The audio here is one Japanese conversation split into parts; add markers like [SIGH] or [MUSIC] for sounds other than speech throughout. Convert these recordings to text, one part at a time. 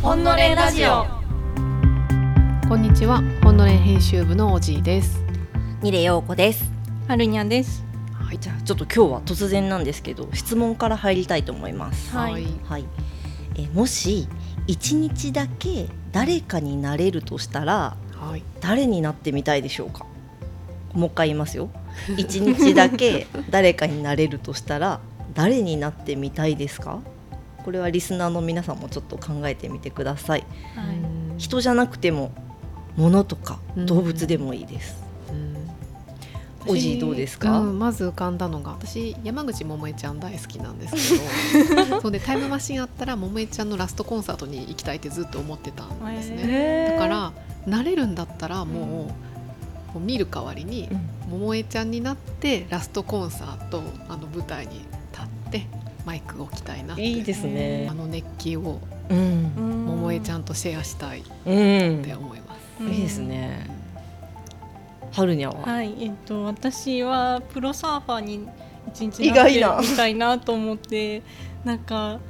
ほんのれラジオこんにちは、ほんのれん編集部のおじいです。ニレヨウコです。はるにゃんですはい、じゃあちょっと今日は突然なんですけど質問から入りたいと思います。はいはい。えもし一日だけ誰かになれるとしたらはい。誰になってみたいでしょうか？もう一回言いますよ。[LAUGHS] 一日だけ誰かになれるとしたら誰になってみたいですか？これはリスナーの皆さんもちょっと考えてみてください。はい人じゃなくても物とかうん動物でもいいです。うんおじいどうですか？うんまず浮かんだのが私山口百恵ちゃん大好きなんですけど [LAUGHS] そうでタイムマシンあったら百恵ちゃんのラストコンサートに行きたいってずっと思ってたんですね、へーだから慣れるんだったらもう,、もう見る代わりにうん百恵ちゃんになってラストコンサートあの舞台に立ってマイクを置きたいなっていいですねあ。の熱気をうん。百恵ちゃんとシェアしたいっうんて思います、うんいいですね。春にゃは。はいえっと私はプロサーファーに一日意なって外なみたいなと思ってなんか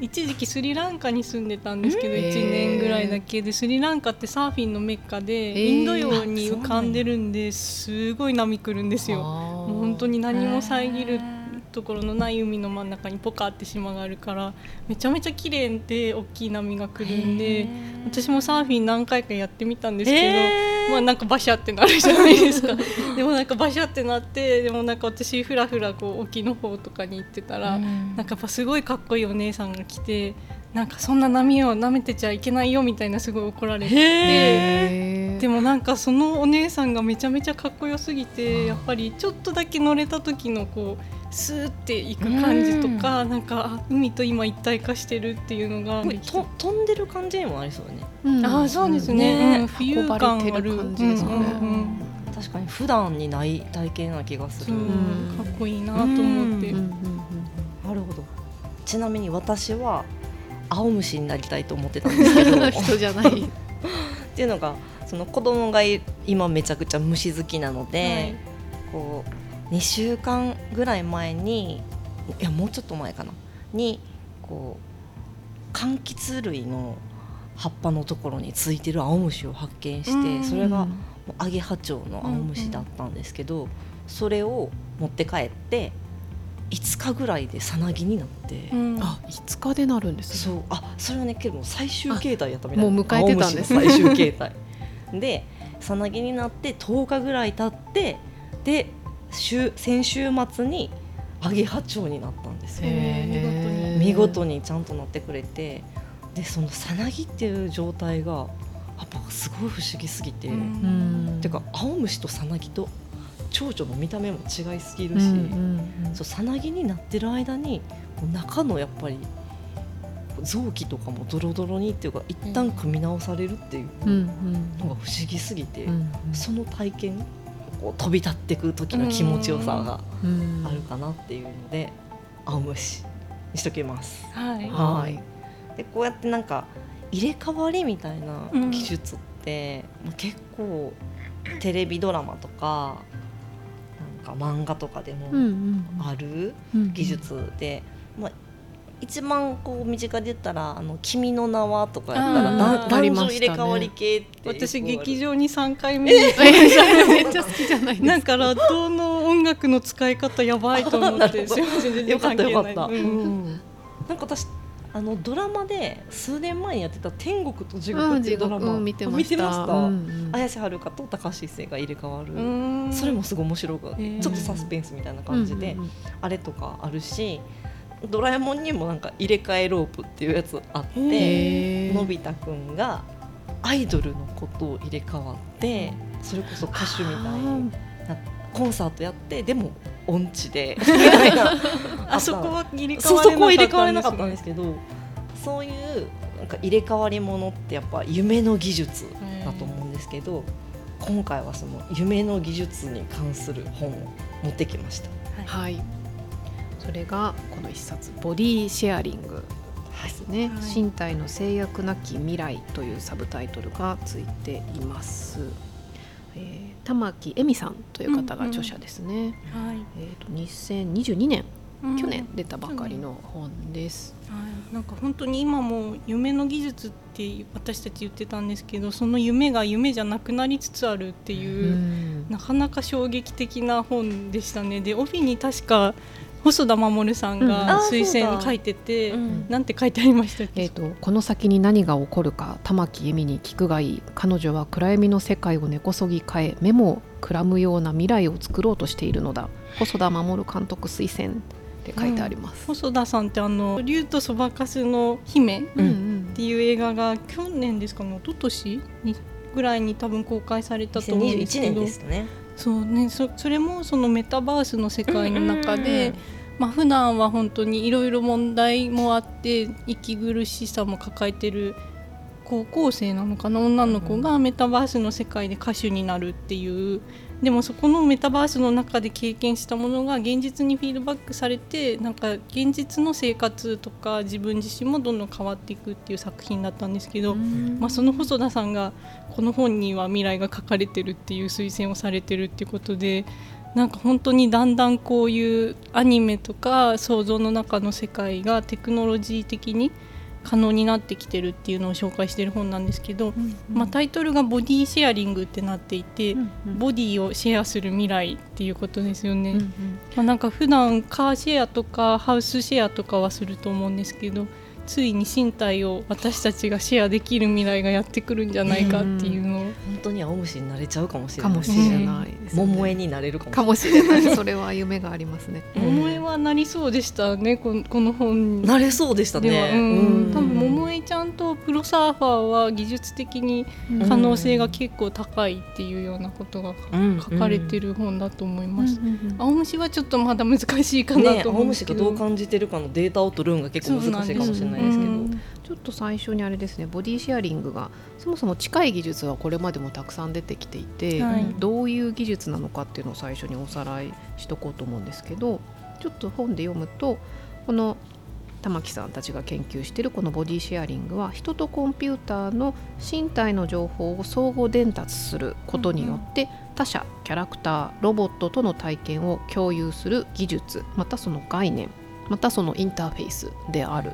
一時期スリランカに住んでたんですけどうん。1年ぐらいだけでスリランカってサーフィンのメッカでー。インド洋に浮かんでるんですごい波来るんですよ。本当に何も遮るところのない海の真ん中にポカって島があるからめちゃめちゃ綺麗で大きい波が来るんで私もサーフィン何回かやってみたんですけど、まあなんかバシャってなるじゃないですか。[LAUGHS] でもなんかバシャってなってでもなんか私ふらふらこう沖の方とかに行ってたら、なんかやっぱすごいかっこいいお姉さんが来てなんかそんな波を舐めてちゃいけないよみたいなすごい怒られて。でもなんかそのお姉さんがめちゃめちゃかっこよすぎてやっぱりちょっとだけ乗れた時のこうスーっていく感じとかなんかあ海と今一体化してるっていうのがと飛んでる感じにもありそうね。うん。あーそうですね、ねうん。浮遊感ある。感じですよね。うんうんうん。確かに普段にない体験な気がする。かっこいいなと思って、うん。うんうんなるほど。ちなみに私は青虫になりたいと思ってたんですけど、うんっ人じゃない。ていうのがその子供がい今めちゃくちゃ虫好きなので、はい。こう2週間ぐらい前にいやもうちょっと前かな。にこう柑橘類の葉っぱのところについてる青虫を発見して、うん。それがもうアゲハチョウの青虫だったんですけど、それを持って帰って5日ぐらいでさなぎになって、うん。あ、5日でなるんですね。そう。あそれはね結構最終形態やったみたいな。もう迎えてたんですね。青虫の最終形態。でさなぎになって10日ぐらい経ってで週先週末にアゲハチョウになったんですよ。へー。見事に。ちゃんとなってくれて。でそのさなぎっていう状態がやっぱすごい不思議すぎて、うん。うんてか青虫とさなぎと蝶々の見た目も違いすぎるし、そうさなぎになってる間に中のやっぱり臓器とかもドロドロにっていうか一旦組み直されるっていうのが不思議すぎて、うん。その体験こう飛び立ってく時の気持ちよさがうん。あるかなっていうので青虫にしときます。はい。はい。でこうやってなんか入れ替わりみたいなうん。技術って、まあ結構テレビドラマとかなんか漫画とかでもうんうんあるうん。技術で、まあ、一番こう身近で言ったら「あの君の名は」とかやったら男ありましたね。女入れ替わり系って私劇場に3回目。[LAUGHS] めっちゃ好きじゃないですか。なんかラットの音楽の使い方やばいと思ってすいません全然よかった関係ない。よかった、ううん。ん。なんか私あのドラマで数年前にやってた「天国と地獄」うんっていうドラマ、うん見てました。見てました、うんうん。綾瀬はるかと高橋一生が入れ替わる、うん。それもすごい面白く、ちょっとサスペンスみたいな感じで、うんうん。あれとかあるしドラえもんにもなんか入れ替えロープっていうやつあってのび太くんがアイドルのことを入れ替わってそれこそ歌手みたいになコンサートやってでも音痴で [LAUGHS] みたいな。あそこは入れ替そうわそこは入れ替われなかれなかったたんっんですすけどそういうなんか入れ替わりものってやっぱ夢の技術だと思うんですけど今回はその夢の技術に関する本を持ってきました。はい。それがこの一冊ボディシェアリングですね、はい。身体の制約なき未来というサブタイトルがついています、えー玉木恵美さんという方が著者ですね。はい。えっ、と2022年、うん。去年出たばかりの本です。はい、なんか本当に今も夢の技術って私たち言ってたんですけどその夢が夢じゃなくなりつつあるっていう、うん。なかなか衝撃的な本でしたね。で帯に確か細田守さんうん。があ推薦書いてて、うんなんて書いてありましたっけ、えー、とこの先に何が起こるか玉木恵美に聞くがいい。彼女は暗闇の世界を根こそぎ変え目もくらむような未来を作ろうとしているのだ。細田守監督推薦って書いてあります。細田さんってあの「竜とそばかすの姫」っうん。うんていう映画が去年ですかね一昨年にぐらいに多分公開されたと思うんです2021けど。年ですね。そうねそそれもそのメタバースの世界の中うんうんで、まあ普段は本当にいろいろ問題もあって息苦しさも抱えてる高校生なのかな女の子がメタバースの世界で歌手になるっていう。でもそこのメタバースの中で経験したものが現実にフィードバックされてなんか現実の生活とか自分自身もどんどん変わっていくっていう作品だったんですけど、まあ、その細田さんがこの本には未来が書かれてるっていう推薦をされてるっていうことでなんか本当にだんだんこういうアニメとか想像の中の世界がテクノロジー的に可能になってきてるっていうのを紹介してる本なんですけど、まあ、タイトルが「ボディシェアリング」ってなっていて、ボディをシェアする未来っていうことですよね。まあ、なんか普段カーシェアとかハウスシェアとかはすると思うんですけどついに身体を私たちがシェアできる未来がやってくるんじゃないかっていうのを、本当に青虫になれちゃうかもしれかない。もしれないですね、桃江になれるかもしれない。かもしれないそれは夢がありますね。うん桃江はなりそうでしたねこのこの本なれそうでしたね。うん、多分も桃江ちゃんとプロサーファーは技術的に可能性が結構高いっていうようなことが書かれてる本だと思います。青虫はちょっとまだ難しいかな、と思うんですけど、虫がどう感じてるかのデータを取るのが結構難しいかもしれないですけど。ちょっと最初にあれですねボディシェアリングがそもそも近い技術はこれまでもたくさん出てきていて、はいどういう技術なのかっていうのを最初におさらいしとこうと思うんですけどちょっと本で読むとこの玉木さんたちが研究しているこのボディシェアリングは人とコンピューターの身体の情報を相互伝達することによって他者キャラクターロボットとの体験を共有する技術またその概念またそのインターフェースである。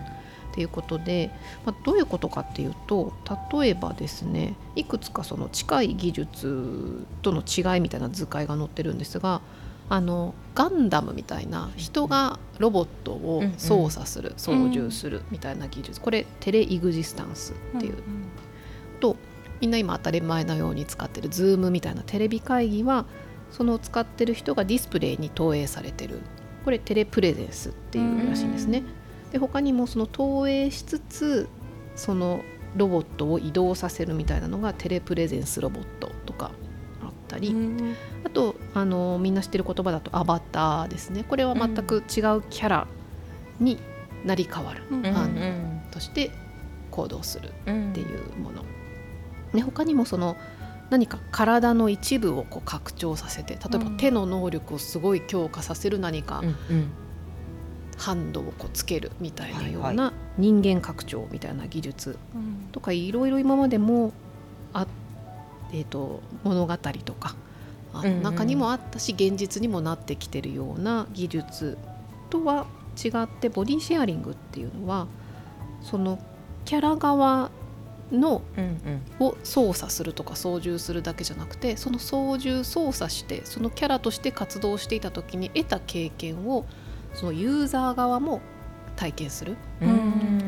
っていうことで、まあ、どういうことかっていうと例えばですねいくつかその近い技術との違いみたいな図解が載ってるんですがあのガンダムみたいな人がロボットを操作する、操縦するみたいな技術。これテレイグジスタンスっていう、とみんな今当たり前のように使ってる Zoom みたいなテレビ会議はその使ってる人がディスプレイに投影されてる。これテレプレゼンスっていうらしいんですね。で他にもその投影しつつそのロボットを移動させるみたいなのがテレプレゼンスロボットとかあったり、うんあとあのみんな知ってる言葉だとアバターですね。これは全く違うキャラになり変わる、うん。あのとして行動するうん。っていうもの。で他にもその何か体の一部をこう拡張させて例えばうん。手の能力をすごい強化させる何かハンドをこうつけるみたいなよはいうな人間拡張みたいな技術うん。とかいろいろ今までもあ、えー、と物語とかあうんうん中にもあったし現実にもなってきてるような技術とは違ってボディシェアリングっていうのはそのキャラ側のうんを操作するとか操縦するだけじゃなくてその操縦操作してそのキャラとして活動していた時に得た経験をそのユーザー側も体験する。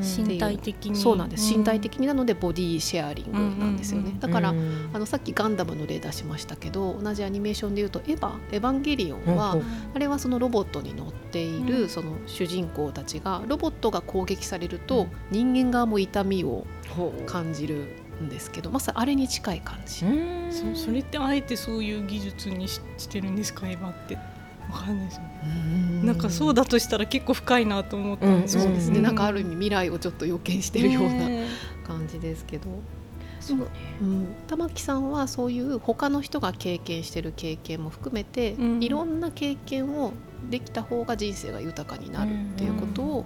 身体的に。そうなんです。身体に的になのでボディシェアリングなんですよね、だから、うん。あのさっきガンダムの例出しましたけど同じアニメーションでいうと「エヴァ」「エヴァンゲリオンは」うんあれはそのロボットに乗っている、うん。その主人公たちがロボットが攻撃されると、うん。人間側も痛みを感じるんですけどまさにあれに近い感じ、うん。そそれってあえてそういう技術にししてるんですかエヴァって。わかんないですよね。なんかそうだとしたら結構深いなと思ったんですよ。そうですね、うん。なんかある意味未来をちょっと予見してるようなね感じですけど、そう。ねう。ん、玉木さんはそういう他の人が経験してる経験も含めて、うん。いろんな経験をできた方が人生が豊かになるっていうことを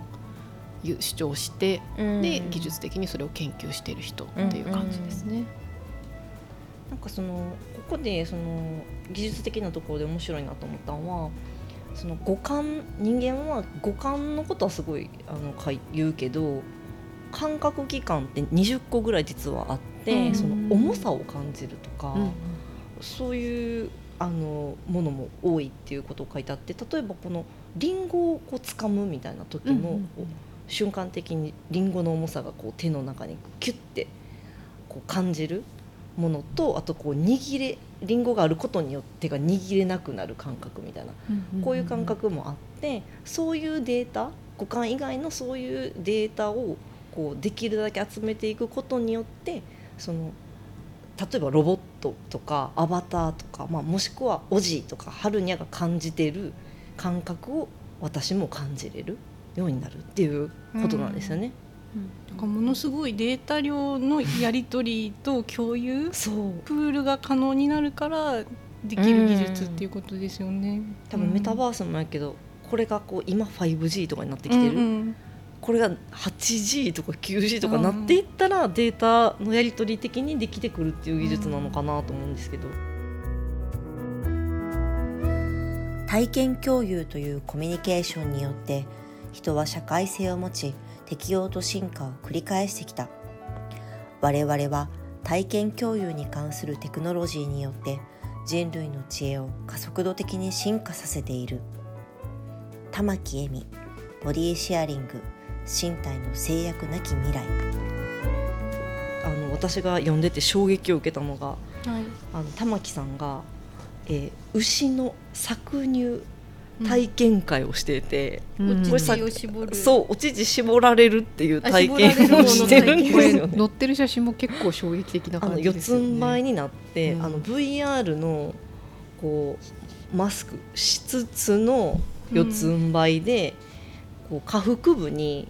ゆ主張して、うん。で技術的にそれを研究している人っていう感じですね。なんかそのここでその技術的なところで面白いなと思ったのはその五感人間は五感のことはすごいあのか言うけど感覚器官って20個ぐらい実はあって、うん、その重さを感じるとか、うん、そういうあのものも多いっていうことを書いてあって例えばこのリンゴをこう掴むみたいな時も、うん、瞬間的にリンゴの重さがこう手の中にキュッてこう感じるものとあとこう握れりんごがあることによってが握れなくなる感覚みたいな、こういう感覚もあってそういうデータ五感以外のそういうデータをこうできるだけ集めていくことによってその例えばロボットとかアバターとか、まあ、もしくはオジとかハルニャが感じてる感覚を私も感じれるようになるっていうことなんですよね。うん、かものすごいデータ量のやり取りと共有プールが可能になるからできる技術っていうことですよね。多分メタバースもやけどこれがこう今 5G とかになってきてる、うんうんこれが 8G とか 9G とかなっていったらデータのやり取り的にできてくるっていう技術なのかなと思うんですけど。体験共有というコミュニケーションによって人は社会性を持ち適応と進化を繰り返してきた。我々は体験共有に関するテクノロジーによって人類の知恵を加速度的に進化させている。玉木恵美ボディシェアリング身体の制約なき未来。あの私が読んでて衝撃を受けたのが、はい、あの玉木さんが、えー、牛の搾乳体験会をしていて、うん、お乳を絞る。そうお乳絞られるっていう体験をしてるんで。すよ、ね、載ってる写真も結構衝撃的な感じですよね。四つん這いになって、うん、あの VR のこうマスクしつつの四つん這いで、こう下腹部に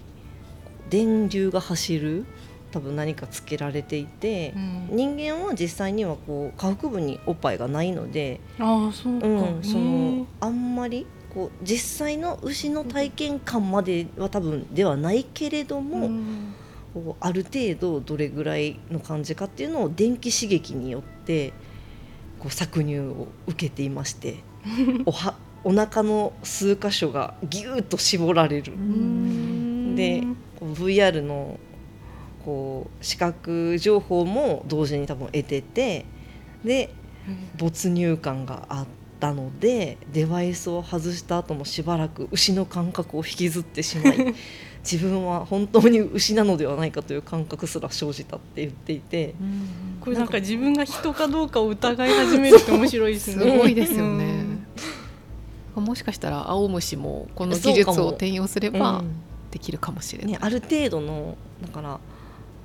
電流が走る多分何かつけられていて、うん、人間は実際にはこう下腹部におっぱいがないのであそうか、うん、そのあんまりこう実際の牛の体験感までは多分ではないけれども、うん、こうある程度どれぐらいの感じかっていうのを電気刺激によってこう搾乳を受けていまして [LAUGHS] おはお腹の数箇所がぎゅっと絞られる。で VR のこう視覚情報も同時に多分得ててで没入感があったのでデバイスを外した後もしばらく牛の感覚を引きずってしまい [LAUGHS] 自分は本当に牛なのではないかという感覚すら生じたって言っていて、これなんか自分が人かどうかを疑い始めるって面白いですね。[LAUGHS] すごいですよね。もしかしたら青虫もこの技術を転用すればできるかもしれない、ね、ある程度のだから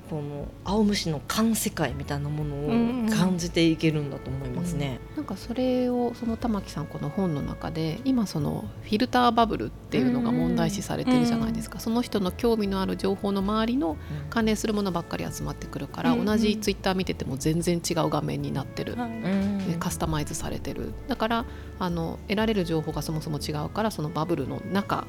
この青虫の観世界みたいなものを感じていけるんだと思いますね。うん。うん、なんかそれをその玉木さんこの本の中で今そのフィルターバブルっていうのが問題視されてるじゃないですか、うんうん、その人の興味のある情報の周りの関連するものばっかり集まってくるから、うんうん、同じツイッター見てても全然違う画面になってる、うん、カスタマイズされてる。だからあの得られる情報がそもそも違うからそのバブルの中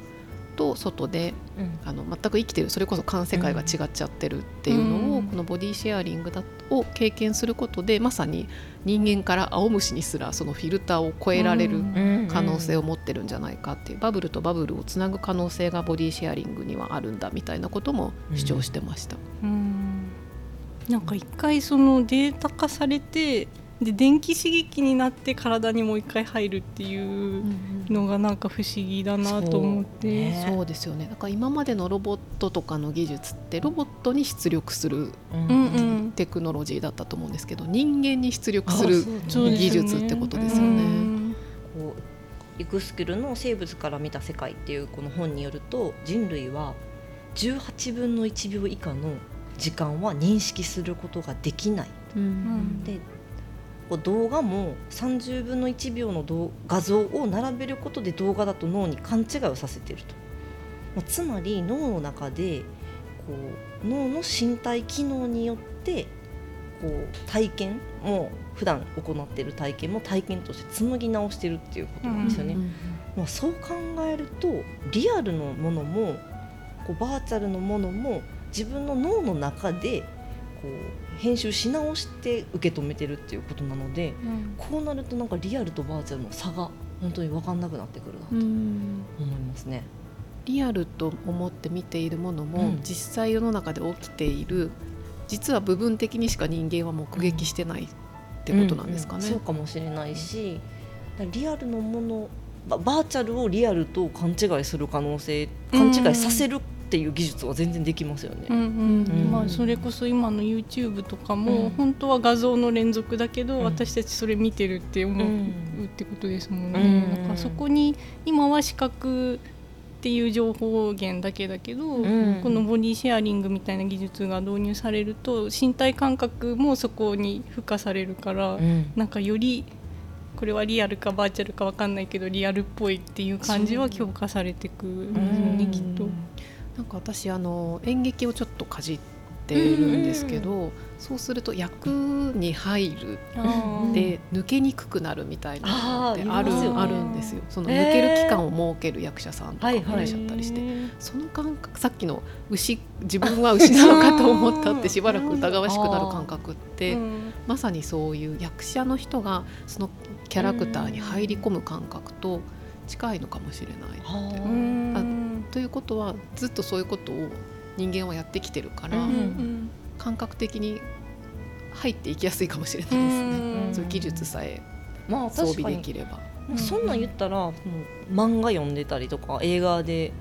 と外で、うん、あの全く生きてるそれこそ環世界が違っちゃってるっていうのを、うん、このボディシェアリングだを経験することでまさに人間から青虫にすらそのフィルターを超えられる可能性を持ってるんじゃないかっていうバブルとバブルをつなぐ可能性がボディシェアリングにはあるんだみたいなことも主張してました。うん、なんか一回そのデータ化されてで電気刺激になって体にもう一回入るっていうのがなんか不思議だなと思って、そう、ね,、そうですよね。だから今までのロボットとかの技術ってロボットに出力するテクノロジーだったと思うんですけど人間に出力する技術ってことですよね。こうイクスキルの生物から見た世界っていうこの本によると人類は18分の1秒以下の時間は認識することができない。うん、で動画も30分の1秒の画像を並べることで動画だと脳に勘違いをさせていると、まあ、つまり脳の中でこう脳の身体機能によってこう体験も普段行っている体験も体験として紡ぎ直してるっていうことなんですよね。まあ、そう考えるとリアルのものもこうバーチャルのものも自分の脳の中でこう編集し直して受け止めてるっていうことなので、こうなるとなんかリアルとバーチャルの差が本当に分かんなくなってくるなと思いますね。リアルと思って見ているものも、うん、実際世の中で起きている実は部分的にしか人間は目撃してないってことなんですかね。うん。うん、そうかもしれないしリアルのものバーチャルをリアルと勘違いする可能性勘違いさせるっていう技術は全然できますよね。まあそれこそ今の YouTube とかも、本当は画像の連続だけど、私たちそれ見てるって思うってことですもんね。だからそこに今は視覚っていう情報源だけだけど、うん、このボディシェアリングみたいな技術が導入されると身体感覚もそこに付加されるから、うん、なんかよりこれはリアルかバーチャルか分かんないけどリアルっぽいっていう感じは強化されていくんですよね、きっと。なんか私あの演劇をちょっとかじってるんですけど、うんうん、そうすると役に入るで抜けにくくなるみたいなのってあるあるんですよ。その抜ける期間を設ける役者さんとかもいらっしゃったりして、その感覚さっきの牛自分は牛なのかと思ったってしばらく疑わしくなる感覚ってまさにそういう役者の人がそのキャラクターに入り込む感覚と近いのかもしれないって。ということはずっとそういうことを人間はやってきてるから、うんうん、感覚的に入っていきやすいかもしれないですね、うんうん、そういう技術さえ装備できれば。まあ、そんなん言ったら、もう漫画読んでたりとか映画で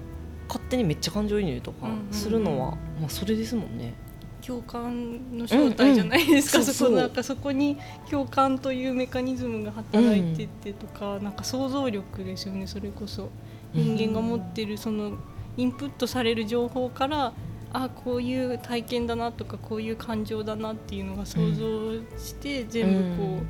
勝手にめっちゃ感情移入とかするのは、まあ、それですもんね。共感の正体じゃないですか、うんうん、そこなんかそこに共感というメカニズムが働いててとか、うん、なんか想像力ですよねそれこそ人間が持ってるそのインプットされる情報からあこういう体験だなとかこういう感情だなっていうのが想像して全部こ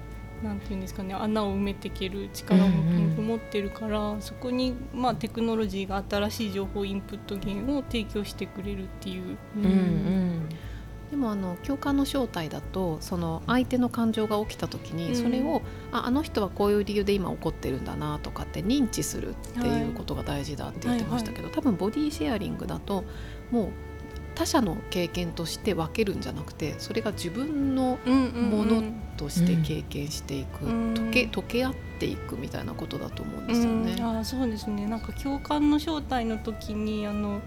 う、なんていうんですかね穴を埋めていける力を持ってるから、そこにまあテクノロジーが新しい情報インプット源を提供してくれるっていう。うんうんでもあの共感の正体だとその相手の感情が起きた時にそれを、うん、ああの人はこういう理由で今起こってるんだなとかって認知するっていうことが大事だって言ってましたけど、多分ボディシェアリングだともう他者の経験として分けるんじゃなくてそれが自分のものとして経験していく、うん。うん、溶け溶け合っていくみたいなことだと思うんですよね。うん、あそうですね。なんか共感の正体の時にあの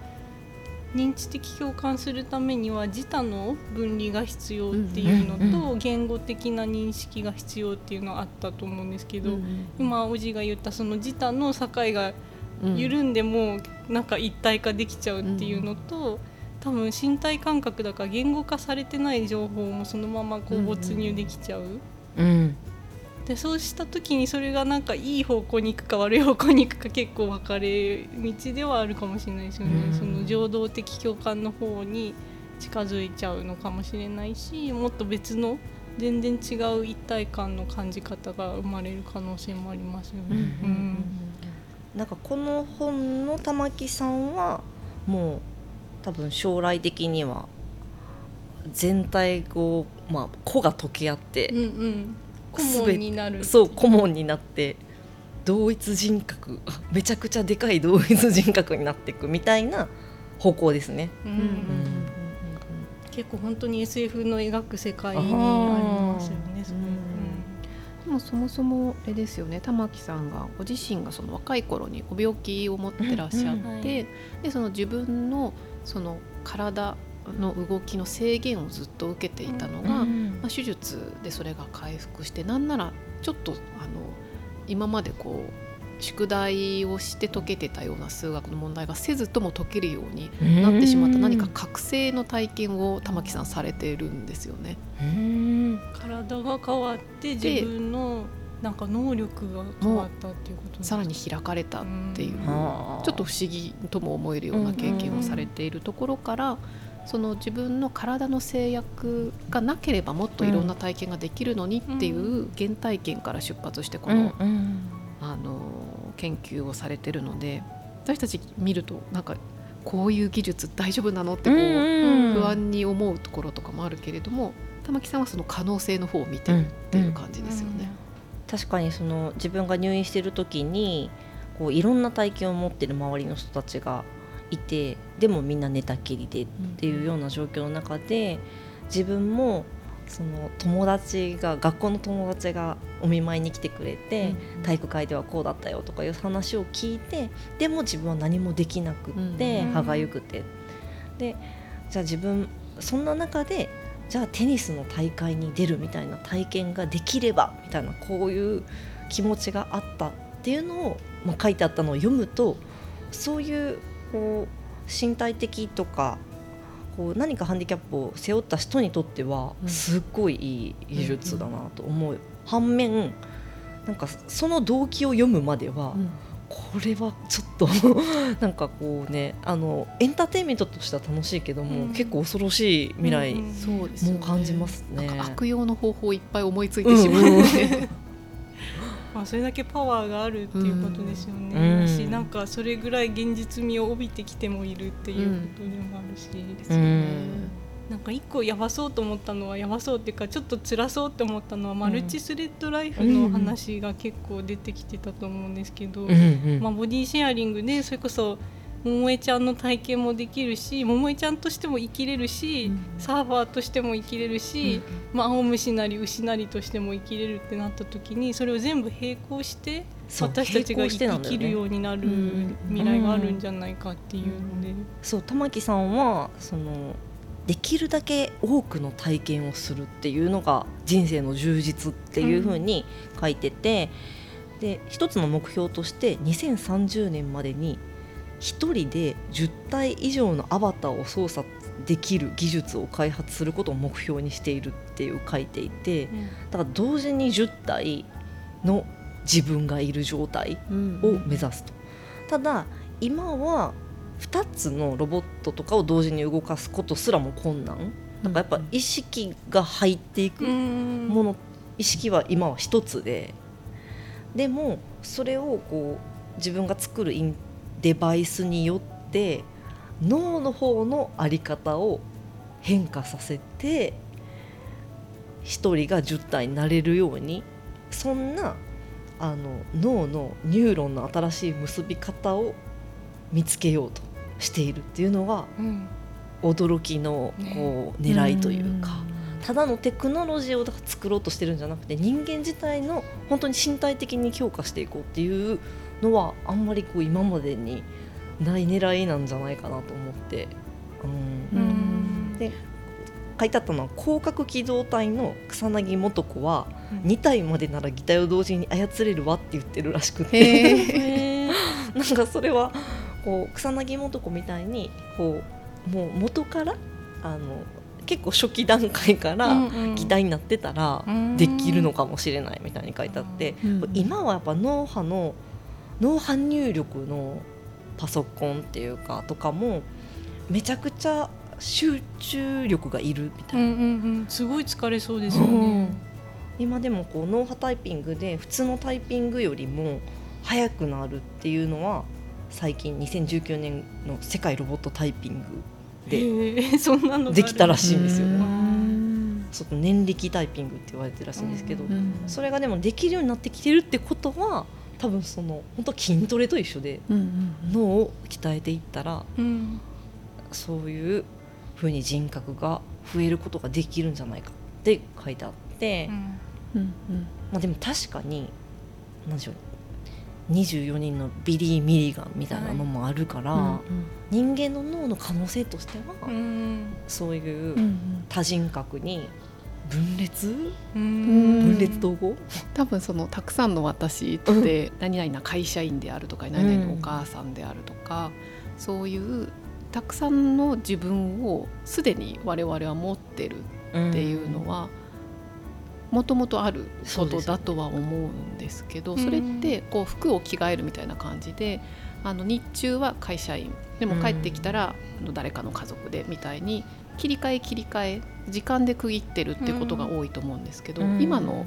認知的共感するためには自他の分離が必要っていうのと言語的な認識が必要っていうのはあったと思うんですけど今おじが言ったその自他の境が緩んでもなんか一体化できちゃうっていうのと多分身体感覚だから言語化されてない情報もそのままこう没入できちゃう。うんでそうした時にそれがなんかいい方向に行くか悪い方向に行くか結構分かれ道ではあるかもしれないですよね、うん、その情動的共感の方に近づいちゃうのかもしれないしもっと別の全然違う一体感の感じ方が生まれる可能性もありますよね。うん。うん、なんかこの本の玉木さんはもう多分将来的には全体をまあ個が溶け合って、うんうん顧問になる。そう顧問になって同一人格 [LAUGHS] めちゃくちゃでかい同一人格になっていくみたいな方向ですね。うん、うん、結構本当に SF の描く世界にありますよね。でもそもそもあれですよね玉木さんがご自身がその若い頃にご病気を持ってらっしゃって、うんはい、でその自分のその体の動きの制限をずっと受けていたのが、うん、まあ、手術でそれが回復してなんならちょっとあの今までこう宿題をして解けてたような数学の問題がせずとも解けるようになってしまった何か覚醒の体験を玉木さんされているんですよね。体が変わって自分のなんか能力が変わったっていうことさらに開かれたっていう、ちょっと不思議とも思えるような経験をされているところから、その自分の体の制約がなければもっといろんな体験ができるのにっていう原体験から出発してこの,、あの研究をされてるので私たち見るとなんかこういう技術大丈夫なのってこう不安に思うところとかもあるけれども玉木さんはその可能性の方を見てるっていう感じですよね。確かにその自分が入院してる時にこういろんな体験を持ってる周りの人たちがいてでもみんな寝たきりでっていうような状況の中で自分もその友達が学校の友達がお見舞いに来てくれて、うん、体育会ではこうだったよとかいう話を聞いてでも自分は何もできなくって、うん、歯がゆくて。でじゃあ自分そんな中でじゃあテニスの大会に出るみたいな体験ができればみたいなこういう気持ちがあったっていうのを、まあ、書いてあったのを読むとそういうこう身体的とかこう何かハンディキャップを背負った人にとってはすっごいいい技術だなと思う、反面なんかその動機を読むまでは、これはちょっと [LAUGHS] なんかこうねあのエンターテインメントとしては楽しいけども、うん、結構恐ろしい未来も感じますね。うんうん、悪用の方法をいっぱい思いついてしまう、うんうん、まあそれだけパワーがあるっていうことですよね。うん、しなんかそれぐらい現実味を帯びてきてもいるっていうことでもあるし、ですよね。なんか一個やばそうと思ったのはやばそうっていうかちょっと辛そうって思ったのは、マルチスレッドライフの話が結構出てきてたと思うんですけど、まあ、ボディシェアリングでそれこそ桃江ちゃんの体験もできるし桃江ちゃんとしても生きれるし、うん、サーファーとしても生きれるし、うん、まあ、青虫なり牛なりとしても生きれるってなった時にそれを全部並行して私たちが生きるようになる未来があるんじゃないかっていうので。そう玉木さんはそのできるだけ多くの体験をするっていうのが人生の充実っていうふうに書いてて、うん、で一つの目標として2030年までに1人で10体以上のアバターを操作できる技術を開発することを目標にしているっていう書いていて、だから同時に10体の自分がいる状態を目指すと。ただ今は2つのロボットとかを同時に動かすことすらも困難。なんかやっぱ意識が入っていくもの意識は今は1つででもそれをこう自分が作るインデバイスによって脳の方の在り方を変化させて1人が10体になれるようにそんなあの脳のニューロンの新しい結び方を見つけようとしているっていうのが、うん、驚きのこう、ね、狙いというか。ただのテクノロジーを作ろうとしてるんじゃなくて人間自体の本当に身体的に強化していこうっていうのはあんまりこう今までにない狙いなんじゃないかなと思って、うん、うん。で書いてあったのは広角機動隊の草薙素子は2体までなら擬態を同時に操れるわって言ってるらしくて。[LAUGHS] なんかそれはこう草薙素子みたいにこうもう元からあの結構初期段階から擬態になってたらできるのかもしれないみたいに書いてあって、うんうん、今はやっぱ脳波の脳波入力のパソコンっていうかとかもめちゃくちゃ集中力がいるみたいな、うんうんうん、すごい疲れそうですよね、うん、今でもこう脳波タイピングで普通のタイピングよりも速くなるっていうのは最近2019年の世界ロボットタイピングでできたらしいんですよ。ちょっと年力タイピングって言われてるらしいんですけど、それがでもできるようになってきてるってことは多分その本当筋トレと一緒で、脳を鍛えていったら、うん、そういうふうに人格が増えることができるんじゃないかって書いてあって、うん。うんまあ、でも確かに何でしょう24人のビリー・ミリガンみたいなのもあるから、はいうんうん、人間の脳の可能性としては、うん、そういう多人格に分裂？分裂統合？多分そのたくさんの私って何々な会社員であるとか何々のお母さんであるとか、そういうたくさんの自分をすでに我々は持ってるっていうのは、もともとあることだとは思うんですけどそれってこう服を着替えるみたいな感じであの日中は会社員。でも帰ってきたら誰かの家族でみたいに切り替え切り替え時間で区切ってるってことが多いと思うんですけど、うん、今の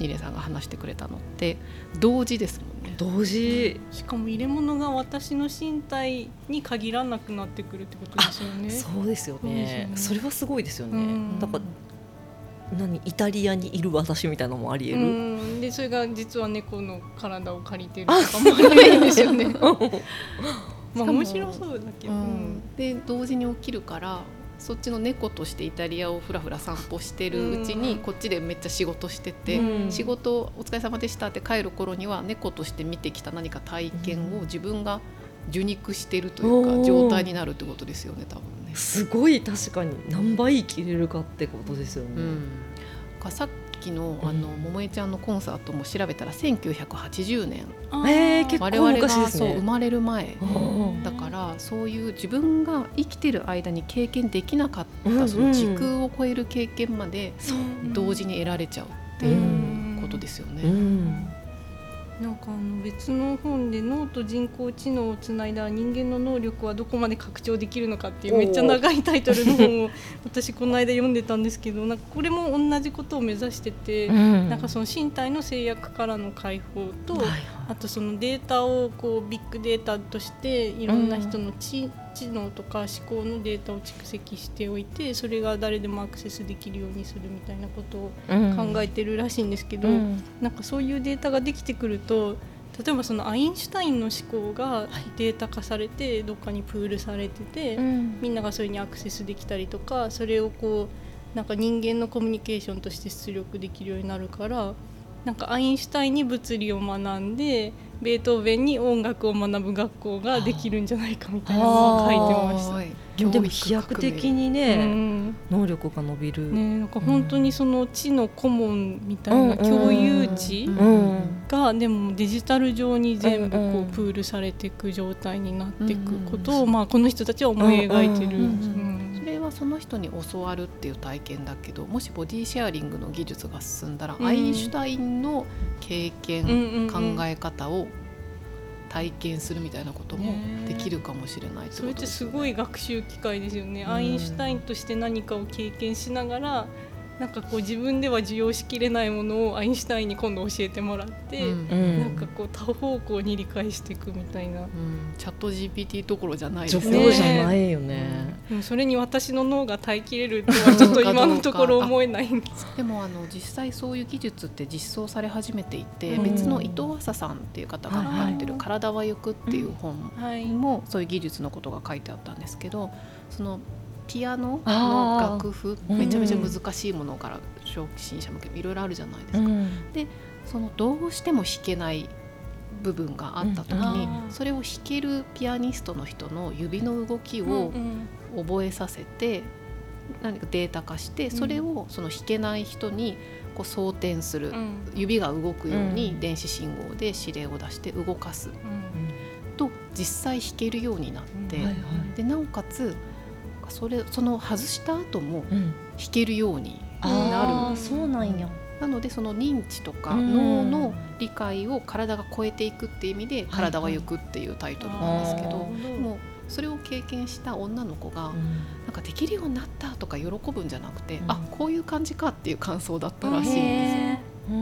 ニレさんが話してくれたのって同時ですもんね。同時、しかも入れ物が私の身体に限らなくなってくるってことですよね。そうですよね、ね、それはすごいですよね、うん、だから何イタリアにいる私みたいなのもありえる。でそれが実は猫の体を借りてるとかもありえるん [LAUGHS] ですよね。[LAUGHS] まあ面白そうだけど、うん、で同時に起きるからそっちの猫としてイタリアをふらふら散歩してるうちに、うんこっちでめっちゃ仕事してて、うん。仕事お疲れ様でしたって帰る頃には猫として見てきた何か体験を自分が受肉してるというか、状態になるってことですよね多分ね。すごい確かに。何倍生きれるかってことですよね。うん、かさっきのあのうん桃江ちゃんのコンサートも調べたら1980年。えー結構我々がそう生まれる前。うん。だからそういう自分が生きてる間に経験できなかったその時空を超える経験までうん。同時に得られちゃうっていうことですよね。うんなんかあの別の本で脳と人工知能をつないだ人間の能力はどこまで拡張できるのかっていうめっちゃ長いタイトルの本を [LAUGHS] 私この間読んでたんですけどなんかこれも同じことを目指してて、なんかその身体の制約からの解放と、あとそのデータをこうビッグデータとしていろんな人の知,、知能とか思考のデータを蓄積しておいてそれが誰でもアクセスできるようにするみたいなことを考えてるらしいんですけど、うん。なんかそういうデータができてくると例えばそのアインシュタインの思考がデータ化されてどっかにプールされてて、みんながそれにアクセスできたりとかそれをこうなんか人間のコミュニケーションとして出力できるようになるからなんかアインシュタインに物理を学んでベートーベンに音楽を学ぶ学校ができるんじゃないかみたいなのを書いてました。はい。でも飛躍的にうね、ん。能力が伸びる。ね、なんか本当にその知の顧問みたいな共有値うんうん。がでもデジタル上に全部こうんプールされていく状態になっていくことを、うんまあ、この人たちは思い描いてる。うんうんうんそれはその人に教わるっていう体験だけどもしボディシェアリングの技術が進んだら、うん。アインシュタインの経験、うんうんうん考え方を体験するみたいなこともできるかもしれないってそれってことですよね。すごい学習機会ですよね、うん。アインシュタインとして何かを経験しながらなんかこう自分では受容しきれないものをアインシュタインに今度教えてもらって、うん。うんなんかこう多方向に理解していくみたいな、うん。チャット GPT どころじゃない女ですね。性じゃないよね。でもそれに私の脳が耐えきれるとはちょっと今のところ思えないんです。でもあの実際そう。いう。技術って実装され始めていて、う。ん別の伊藤浅さんっていう。方が書かれてる「体はゆく」っていう。本はいもそう。いう。技術のことが書いてあったんですけどそのピアノの楽譜。うん。めちゃめちゃ難しいものから初心者向けいろいろあるじゃないですか。うん。そのどうしても弾けない部分があった時うん。に、それを弾けるピアニストの人の指の動きをうん覚えさせて何かデータ化してそれをその弾けない人にこう装填する、うん。指が動くようにうん。電子信号で指令を出して動かすうんと実際弾けるようになって、でなおかつそれその外した後もうん。弾けるようにあなあそうなんや。なのでその認知とかうん。脳の理解を体が超えていくっていう意味で「はい。体はゆく」っていうタイトルなんですけど、もうそれを経験した女の子が、なんかできるようになったとか喜ぶんじゃなくて、うん。あこういう感じかっていう感想だったらしいんですよ。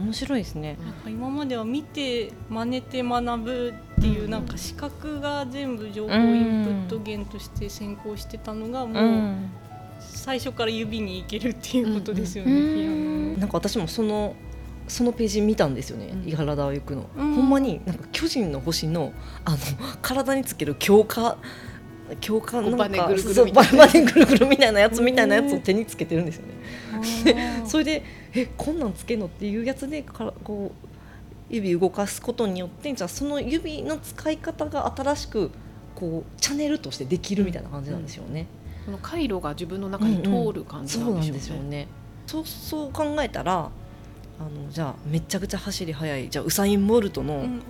面白いですね。なんか今までは見て真似て学ぶっていううんなんか視覚が全部情報インプット源として先行してたのがもう最初から指に行けるっていうことですよね、うんピアノの。なんか私もそのそのページ見たんですよねうん「伊原田を行くの」うん。ほんまになんか巨人の星のあの体につける強化強化なんかバネぐるぐるみたいな。やつみたいなやつを手につけてるんですよね。[LAUGHS] [LAUGHS] それでえこんなんつけんの？っていうやつでからこう指動かすことによってじゃあその指の使い方が新しくこうチャンネルとしてできるみたいな感じなんですよね。その回路が自分の中に通る感じそうん。ななでしょうね。ん。ですよね。そうそう考えたらあのじゃあめちゃくちゃ走り速いじゃあウサイン・ボルトの、うん。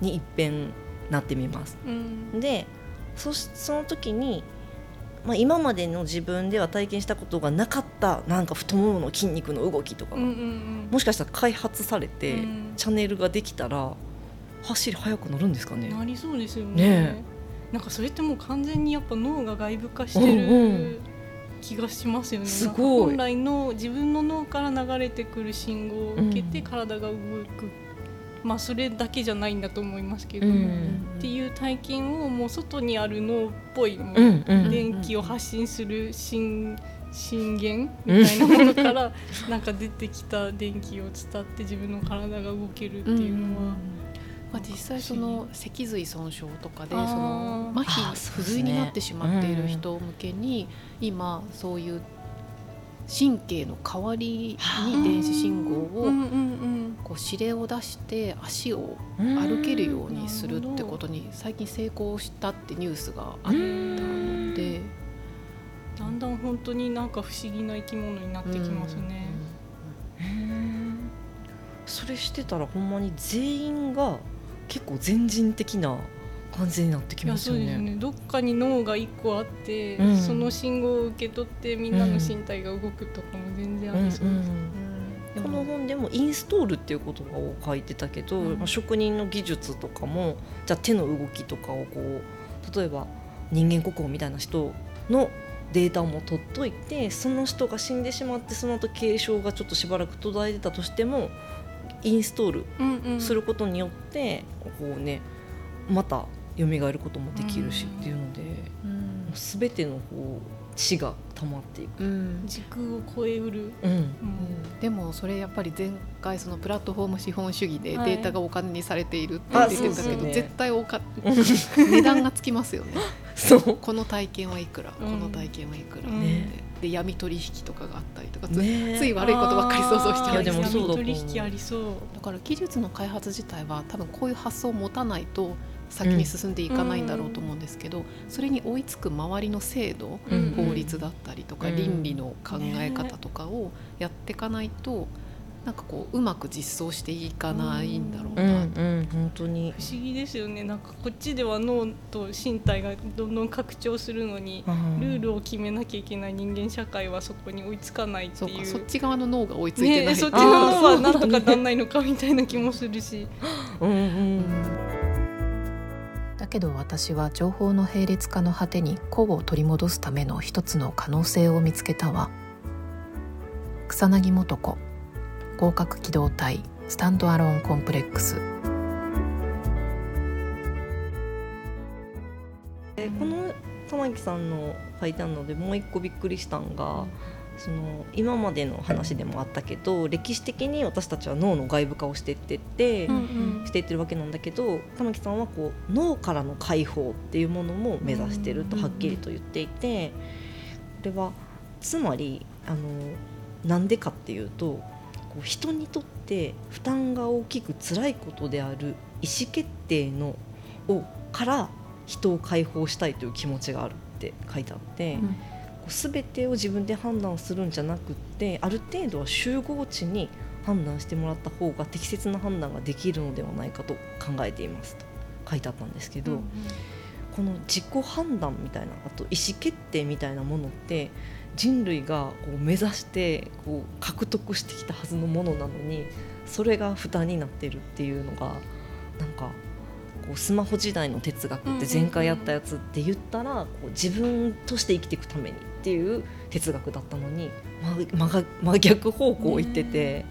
にいっぺん。なってみます。うん。うん。でそしその時に、まあ、今までの自分では体験したことがなかったなんか太ももの筋肉の動きとかが、うんうんもしかしたら開発されて、うん。チャンネルができたら走り速くなるんですかね。なりそうですよね。ねなんかそれってもう完全にやっぱ脳が外部化してる気がしますよね、すごい。本来の自分の脳から流れてくる信号を受けてうん。体が動く、まあそれだけじゃないんだと思いますけど、うん。っていう体験をもう外にある脳っぽいもううんうん。電気を発信する信信源みたいなものから [LAUGHS] なんか出てきた電気を伝って自分の体が動けるっていうのは、まあ、実際その脊髄損傷とかでその麻痺不随になってしまっている人向けに今そういう神経の代わりに電子信号をこう指令を出して足を歩けるようにするってことに最近成功したってニュースがあったので。だんだん本当になんか不思議な生き物になってきますね。うんそれしてたらほんまに全員が結構全人的な感じになってきますよね。そうですね。どっかに脳が一個あって、うん。その信号を受け取ってみんなの身体が動くとかも全然ありそうです。この本でもインストールっていう言葉を書いてたけど、うん。まあ職人の技術とかもじゃあ手の動きとかをこう例えば人間国宝みたいな人のデータも取っといてその人が死んでしまってその後継承がちょっとしばらく途絶えてたとしてもインストールうんうん。することによってこうねまた蘇ることもできるしうんっていうので、うん全てのこう血が溜まっていく。うん。時空を超えうる。うん。うん。でもそれやっぱり前回そのプラットフォーム資本主義ではい。データがお金にされているってあ言ってたけど、そうですよね。絶対おか [LAUGHS] 値段がつきますよね。そう。この体験はいくら、うん。この体験はいくら、うん。でで闇取引とかがあったりとか、つねつい悪いことばっかり想像しちゃう。いやでもそうだと思う。取引ありそう。だから技術の開発自体は多分こういう発想を持たないと先に進んでいかないんだろうと思うんですけど、それに追いつく周りの制度、うん法律だったりとか、うん。倫理の考え方とかをやっていかないと、なんかこううまく実装していかないんだろううんな、うん本当に。不思議ですよね。なんかこっちでは脳と身体がどんどん拡張するのにルールを決めなきゃいけない人間社会はそこに追いつかないっていう。そうかそっち側の脳が追いついてない、ねそっちの脳はなんとかなんないのかみたいな気もするし。うんうんだけど私は情報の並列化の果てに個を取り戻すための一つの可能性を見つけたわ。草薙素子合格機動隊スタンドアローンコンプレックス。この玉木さんの書いてあるのでもう一個びっくりしたんが、その今までの話でもあったけど歴史的に私たちは脳の外部化をしていってって、していってるわけなんだけど玉木さんはこう脳からの解放っていうものも目指してるとはっきりと言っていてこれはつまりあのなんでかっていうとこう人にとって負担が大きく辛いことである意思決定のをから人を解放したいという気持ちがあるって書いてあって。うんこう全てを自分で判断するんじゃなくってある程度は集合値に判断してもらった方が適切な判断ができるのではないかと考えていますと書いてあったんですけど、この自己判断みたいなあと意思決定みたいなものって人類がこう目指してこう獲得してきたはずのものなのにそれが負担になってるっていうのがなんかこうスマホ時代の哲学って前回やったやつって言ったらこう自分として生きていくためにっていう哲学だったのに真真真逆方向を行ってて、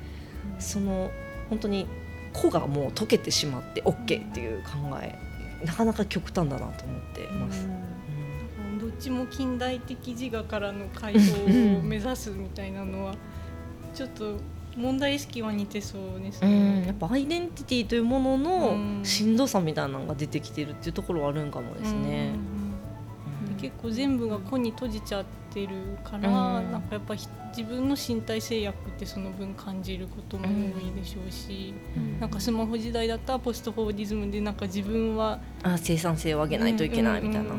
その本当に個がもう溶けてしまって OK っていう考えなかなか極端だなと思ってます。うんどっちも近代的自我からの解放を目指すみたいなのはちょっと問題意識は似てそうですうね。ん、やっぱアイデンティティというものうのんしんどさみたいなのが出てきてるっていうところはあるんかもですね。うんで結構全部が個に閉じちゃってるから、うん。なんかやっぱひ自分の身体制約ってその分感じることも多いでしょうし、うん。なんかスマホ時代だったらポストフォーディズムでなんか自分はあ生産性を上げないといけないみたいな。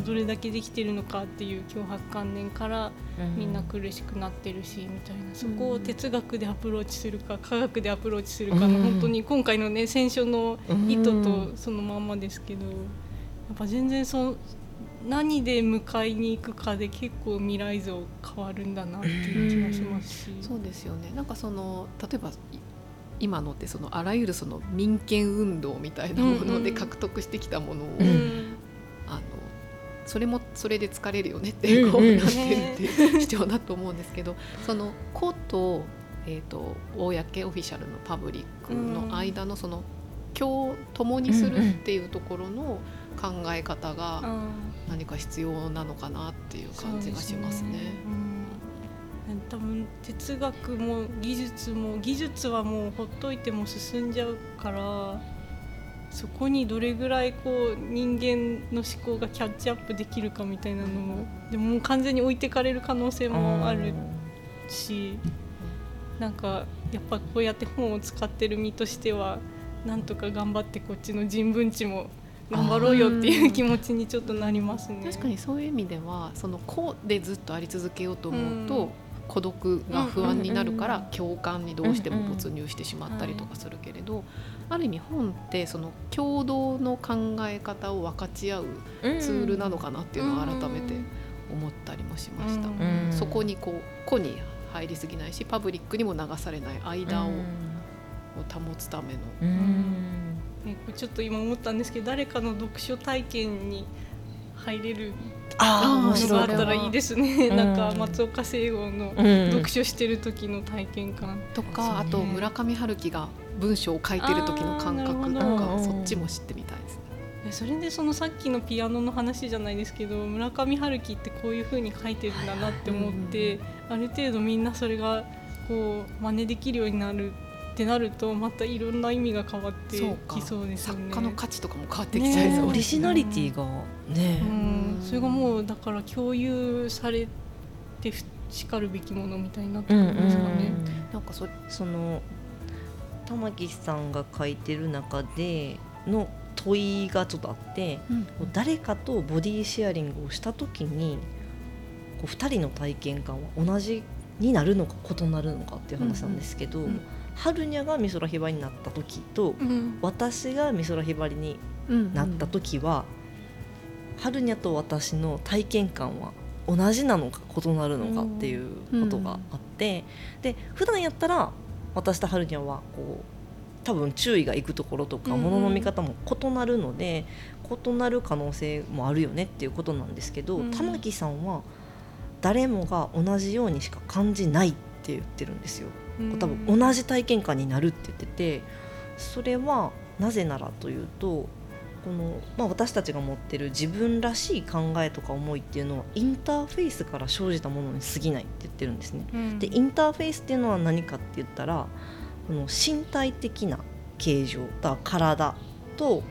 どれだけできてるのかっていう脅迫観念からうん。みんな苦しくなってるしみたいな。そこを哲学でアプローチするか科学でアプローチするかのうん。本当に今回のね選書の意図うとん。そのまんまですけどやっぱ全然そ何で迎えに行くかで結構未来像変わるんだなっていう気がしますし。そうですよね。なんかその例えばい今のってそのあらゆるその民権運動みたいなもので獲得してきたものを、ううん。あのそれもそれで疲れるよねってこううん。うんなってるっていう主張だと思うんですけどその個と,、えー、と公オフィシャルのパブリックの間のその共共にするっていうところの考え方が何か必要なのかなっていう感じがしますね。うん、多分哲学も技術も技術はもうほっといても進ん。じゃうからそこにどれぐらいこう人間の思考がキャッチアップできるかみたいなのもでももう完全に置いてかれる可能性もあるしなん。かやっぱこうやって本を使ってる身としてはなん。とか頑張ってこっちの人文知も頑張ろうよっていう気持ちにちょっとなりますね。確かにそういう意味ではその個でずっとあり続けようと思うと、うん孤独が不安になるから共感にどうしても没入してしまったりとかするけれど、ある意味本ってその共同の考え方を分かち合うツールなのかなっていうのを改めて思ったりもしました。そこにこう個に入りすぎないしパブリックにも流されない間を保つための。ね、ちょっと今思ったんですけど誰かの読書体験に入れるあ面白いあったらい。いですね、うん、なんか松岡聖吾の読書してる時の体験感、とか、あと村上春樹が文章を書いてる時の感覚とかそっちも知ってみたいですね。それでそのさっきのピアノの話じゃないですけど村上春樹ってこういうふうに書いてるんだなって思って、ある程度みんなそれがこう真似できるようになるってなるとまたいろんな意味が変わってきそうですよね。作家の価値とかも変わってきちゃいそう、ね、オリジナリティがね、うん、それがもうだから共有されてしかるべきものみたいになってくるんですかね。うんうん、なんかそその玉木さんが書いてる中での問いがちょっとあって、うん、誰かとボディシェアリングをした時にこう2人の体験感は同じになるのか異なるのかっていう話なんですけど、うんうん、春にゃが美空ひばりになった時と、うん、私が美空ひばりになった時は、うんうん、春にゃと私の体験感は同じなのか異なるのかっていうことがあって、うん、で普段やったら私と春にゃはこう多分注意がいくところとかものの見方も異なるので、異なる可能性もあるよねっていうことなんですけど、玉木さんは誰もが同じようにしか感じないって言ってるんですよ。多分同じ体験感になるって言っててそれはなぜならというとこの、まあ、私たちが持ってる自分らしい考えとか思いっていうのはインターフェースから生じたものに過ぎないって言ってるんですね。うん、でインターフェースっていうのは何かって言ったらこの身体的な形状だ体と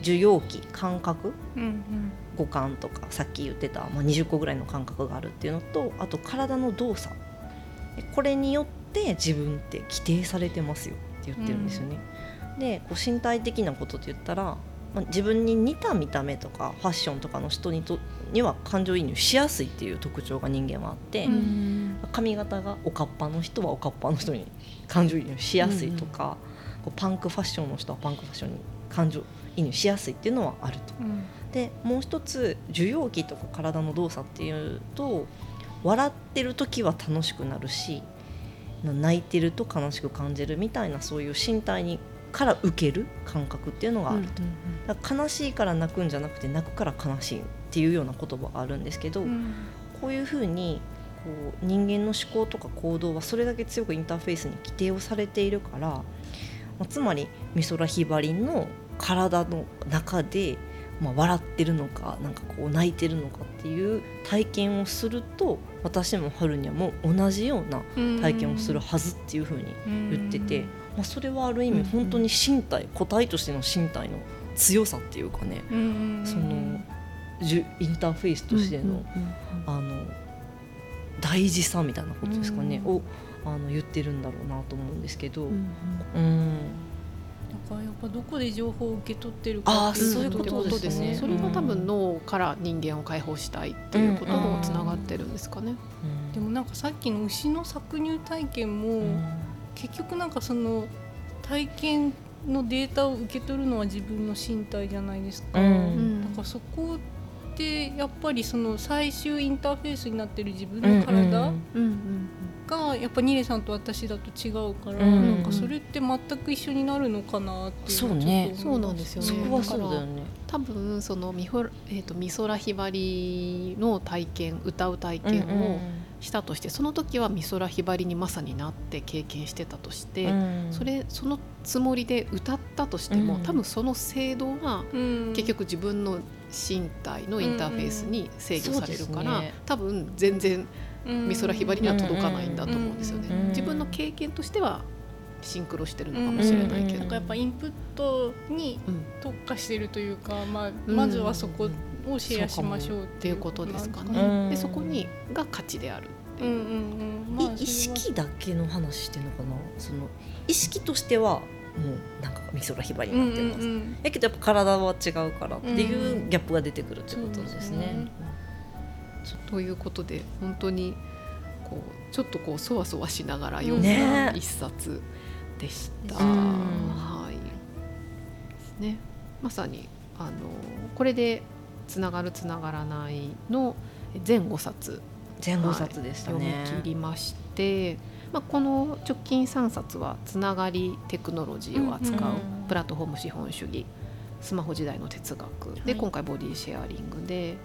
受容器感覚、うんうん、五感とかさっき言ってた、まあ、20個ぐらいの感覚があるっていうのとあと体の動作。これによって自分って規定されてますよって言ってるんですよね。うん、でこう身体的なことって言ったら、まあ、自分に似た見た目とかファッションとかの人にとには感情移入しやすいっていう特徴が人間はあって、うん、髪型がおかっぱの人はおかっぱの人に感情移入しやすいとか、うん、こうパンクファッションの人はパンクファッションに感情移入しやすいっていうのはあると。でもう一つ受容器とか体の動作っていうと笑ってる時は楽しくなるし泣いてると悲しく感じるみたいなそういう身体にから受ける感覚っていうのがあると、うんうん、悲しいから泣くんじゃなくて泣くから悲しいっていうような言葉があるんですけど、うん、こういうふうにこう人間の思考とか行動はそれだけ強くインターフェースに規定をされているから、まあ、つまり美空ひばりの体の中でまあ、笑ってるのかなんかこう泣いてるのかっていう体験をすると私も春にはもう同じような体験をするはずっていうふうに言ってて、まあ、それはある意味本当に身体個体としての身体の強さっていうかねそのインターフェースとしてのあの大事さみたいなことですかねをあの言ってるんだろうなと思うんですけど。うんかやっぱどこで情報を受け取ってるかっていうことですね。それが多分脳から人間を解放したいっていうこととつながってるんですかね。でもなんかさっきの牛の搾乳体験も、結局なんかその体験のデータを受け取るのは自分の身体じゃないですか。だからそこってやっぱりその最終インターフェースになってる自分の体がやっぱニレさんと私だと違うから、うん、なんかそれって全く一緒になるのかなっていうそうね。そうなんですよね。そこはそうだよね。多分その美ほ、えーと、美空ひばりの体験歌う体験をしたとして、その時は美空ひばりにまさになって経験してたとして、うん、それそのつもりで歌ったとしても、うん、多分その制度は結局自分の身体のインターフェースに制御されるから、うん。うんね、多分全然美空ひばりには届かないんだと思うんですよね。自分の経験としてはシンクロしてるのかもしれないけど、なん。かやっぱインプットにうん。特化してるというか、まあ、うん。まずはそこをシェアしましょうっていうことですかね。うんでそこにが価値であるってううう。んうんまあい意識だけの話してんのかな？その意識としてはもうなんか美空ひばりになってます、うんうんうんだけどやっぱ体は違うからっていうギャップが出てくるってことですそうですねね。ということで本当にこうちょっとこうそわそわしながら読んねだ一冊でした。うんはい。ですね。まさにあのこれでつながるつながらないの全5冊前後冊でした読みね。切りまして、まあ、この直近3冊はつながりテクノロジーを扱うプラットフォーム資本主義スマホ時代の哲学。で、はい。今回ボディシェアリングで、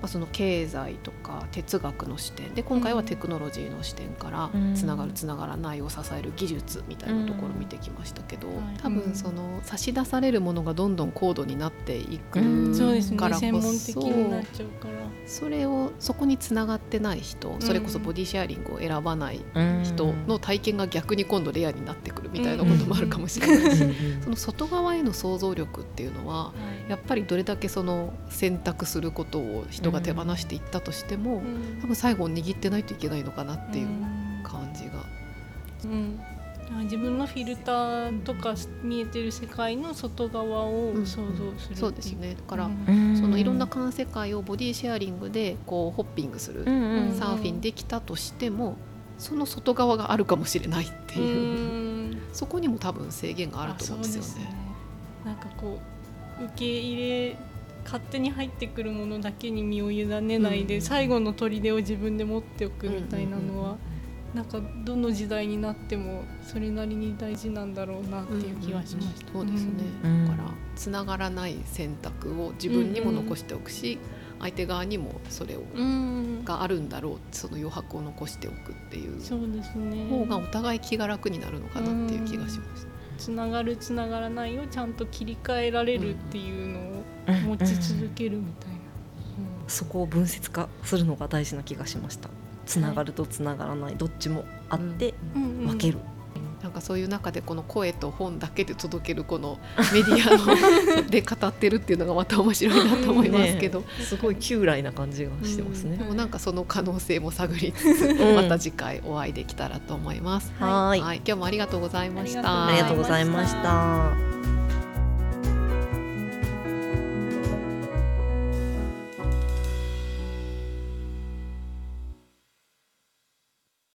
まあ、その経済とか哲学の視点。で今回はテクノロジーの視点からうん。つながるつながらないを支える技術みたいなところを見てきましたけど、はい。多分その差し出されるものがどんどん高度になっていくからこそそれをそこにつながってない人それこそボディシェアリングを選ばない人の体験が逆に今度レアになってくるみたいなこともあるかもしれない。し、[LAUGHS] その外側への想像力っていうのはやっぱりどれだけその選択することを人が手放していったとしても、多分最後握ってないといけないのかなっていう感じが。うん。あ自分のフィルターとか見えてる世界の外側を想像するう。そうですね。だから、うん。そのいろんな環世界をボディシェアリングでこうホッピングする、んサーフィンできたとしてもその外側があるかもしれないってういう、ん。そこにも多分制限があると思うんですよね。なんかこう受け入れ勝手に入ってくるものだけに身を委ねないで、うん最後の砦を自分で持っておくみたいなのは、なんかどの時代になってもそれなりに大事なんだろうなっていう気がしました。そうですね、うんだからつながらない選択を自分にも残しておくし、相手側にもそれをうん、があるんだろうその余白を残しておくっていうそうですね。方がお互い気が楽になるのかなっていう気がしました。つながるつながらないをちゃんと切り替えられるっていうのを持ち続けるみたいな。そこを分節化するのが大事な気がしました。つながるとつながらないどっちもあってうんうん分ける。なんかそういう中でこの声と本だけで届けるこのメディアの [LAUGHS] で語ってるっていうのがまた面白いなと思いますけど、すごい旧来な感じがしてますねで。もなんかその可能性も探りつつ、うんまた次回お会いできたらと思います。はーいはい、今日もありがとうございました。あありがとうございました。